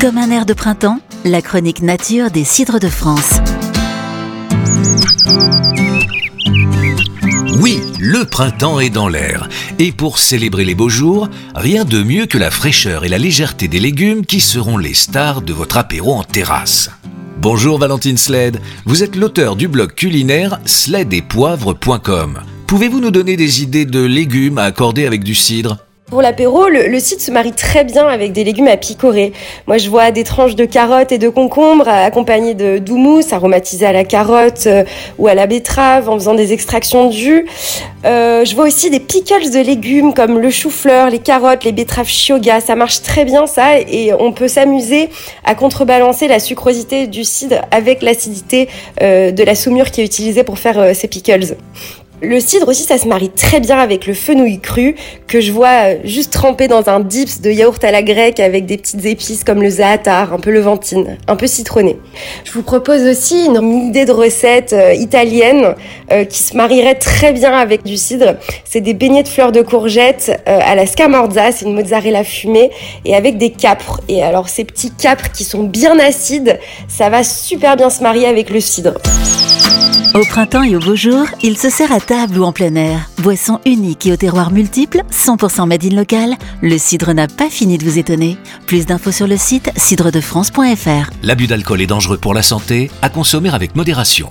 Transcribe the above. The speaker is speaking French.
Comme un air de printemps, la chronique nature des cidres de France. Oui, le printemps est dans l'air. Et pour célébrer les beaux jours, rien de mieux que la fraîcheur et la légèreté des légumes qui seront les stars de votre apéro en terrasse. Bonjour Valentine Sled, vous êtes l'auteur du blog culinaire sledetpoivre.com. Pouvez-vous nous donner des idées de légumes à accorder avec du cidre? Pour l'apéro, le, cidre se marie très bien avec des légumes à picorer. Moi, je vois des tranches de carottes et de concombres accompagnées de d'houmous aromatisé à la carotte euh, ou à la betterave en faisant des extractions de jus. Euh, je vois aussi des pickles de légumes comme le chou-fleur, les carottes, les betteraves shioga. Ça marche très bien ça et on peut s'amuser à contrebalancer la sucrosité du cidre avec l'acidité euh, de la saumure qui est utilisée pour faire ces pickles. Le cidre aussi, ça se marie très bien avec le fenouil cru que je vois euh, juste trempé dans un dips de yaourt à la grecque avec des petites épices comme le zaatar, un peu levantine, un peu citronné. Je vous propose aussi une idée de recette euh, italienne euh, qui se marierait très bien avec du cidre. C'est des beignets de fleurs de courgette à la scamorza, c'est une mozzarella fumée et avec des capres. Et alors ces petits capres qui sont bien acides, ça va super bien se marier avec le cidre. Au printemps et au beau jour, il se sert à table ou en plein air. Boisson unique et au terroir multiple, 100% made in le cidre n'a pas fini de vous étonner. Plus d'infos sur le site cidredefrance.fr. L'abus d'alcool est dangereux pour la santé, à consommer avec modération.